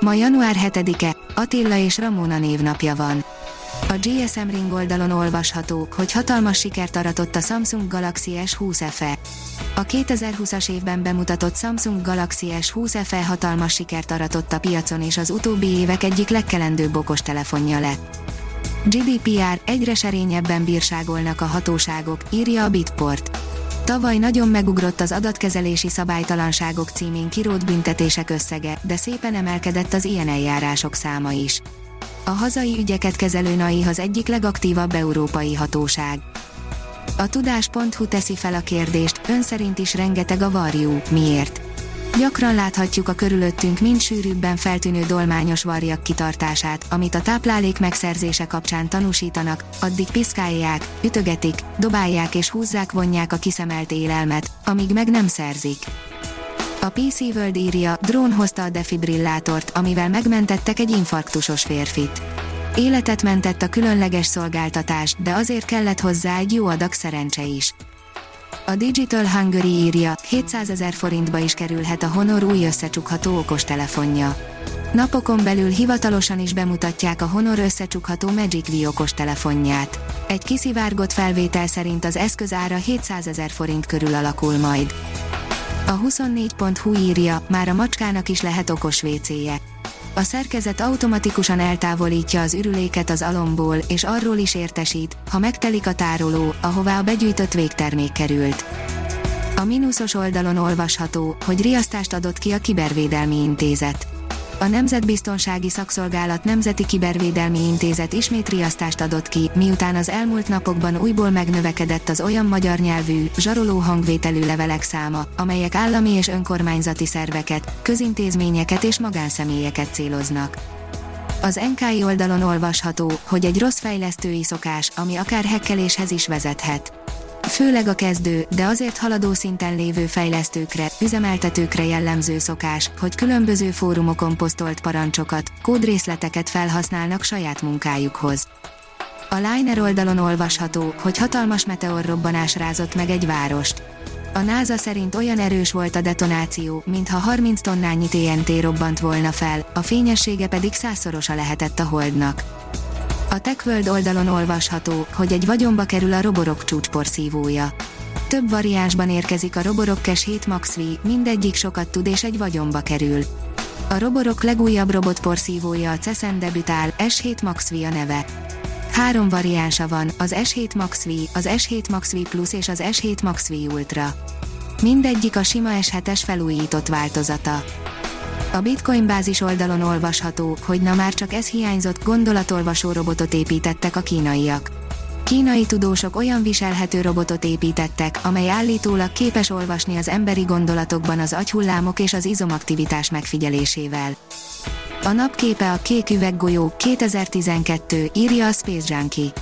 Ma január 7-e, Attila és Ramona névnapja van. A GSM Ring oldalon olvasható, hogy hatalmas sikert aratott a Samsung Galaxy S20 FE. A 2020-as évben bemutatott Samsung Galaxy S20 FE hatalmas sikert aratott a piacon és az utóbbi évek egyik legkelendőbb okostelefonja lett. GDPR egyre serényebben bírságolnak a hatóságok, írja a Bitport. Tavaly nagyon megugrott az adatkezelési szabálytalanságok címén kirót büntetések összege, de szépen emelkedett az ilyen eljárások száma is. A hazai ügyeket kezelő NAI az egyik legaktívabb európai hatóság. A tudás.hu teszi fel a kérdést, ön szerint is rengeteg a varjú, miért? Gyakran láthatjuk a körülöttünk mind sűrűbben feltűnő dolmányos varjak kitartását, amit a táplálék megszerzése kapcsán tanúsítanak, addig piszkálják, ütögetik, dobálják és húzzák vonják a kiszemelt élelmet, amíg meg nem szerzik. A PC World írja, drón hozta a defibrillátort, amivel megmentettek egy infarktusos férfit. Életet mentett a különleges szolgáltatás, de azért kellett hozzá egy jó adag szerencse is. A Digital Hungary írja, 700 ezer forintba is kerülhet a Honor új összecsukható okostelefonja. Napokon belül hivatalosan is bemutatják a Honor összecsukható Magic V okostelefonját. Egy kiszivárgott felvétel szerint az eszköz ára 700 ezer forint körül alakul majd. A 24.hu írja, már a macskának is lehet okos WC-je. A szerkezet automatikusan eltávolítja az ürüléket az alomból, és arról is értesít, ha megtelik a tároló, ahová a begyűjtött végtermék került. A mínuszos oldalon olvasható, hogy riasztást adott ki a Kibervédelmi Intézet a Nemzetbiztonsági Szakszolgálat Nemzeti Kibervédelmi Intézet ismét riasztást adott ki, miután az elmúlt napokban újból megnövekedett az olyan magyar nyelvű, zsaroló hangvételű levelek száma, amelyek állami és önkormányzati szerveket, közintézményeket és magánszemélyeket céloznak. Az NKI oldalon olvasható, hogy egy rossz fejlesztői szokás, ami akár hekkeléshez is vezethet főleg a kezdő, de azért haladó szinten lévő fejlesztőkre, üzemeltetőkre jellemző szokás, hogy különböző fórumokon posztolt parancsokat, kódrészleteket felhasználnak saját munkájukhoz. A Liner oldalon olvasható, hogy hatalmas meteorrobbanás rázott meg egy várost. A NASA szerint olyan erős volt a detonáció, mintha 30 tonnányi TNT robbant volna fel, a fényessége pedig százszorosa lehetett a Holdnak. A TechWorld oldalon olvasható, hogy egy vagyonba kerül a Roborok csúcsporszívója. Több variánsban érkezik a Roborok Cash 7 Max V, mindegyik sokat tud és egy vagyonba kerül. A Roborok legújabb robotporszívója a CESEN debütál, S7 Max V a neve. Három variánsa van, az S7 Max V, az S7 Max V Plus és az S7 Max V Ultra. Mindegyik a sima S7-es felújított változata. A Bitcoin bázis oldalon olvasható, hogy na már csak ez hiányzott, gondolatolvasó robotot építettek a kínaiak. Kínai tudósok olyan viselhető robotot építettek, amely állítólag képes olvasni az emberi gondolatokban az agyhullámok és az izomaktivitás megfigyelésével. A napképe a kék üveggolyó 2012, írja a Space Junkie.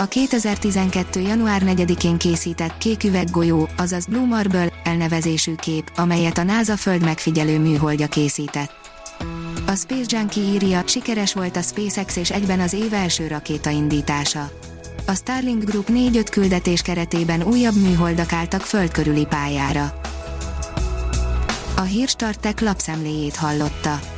A 2012. január 4-én készített kék üveggolyó, azaz Blue Marble elnevezésű kép, amelyet a NASA föld megfigyelő műholdja készített. A Space Junkie írja, sikeres volt a SpaceX és egyben az év első rakétaindítása. A Starlink Group 4-5 küldetés keretében újabb műholdak álltak föld körüli pályára. A Hírstartek lapszemléjét hallotta.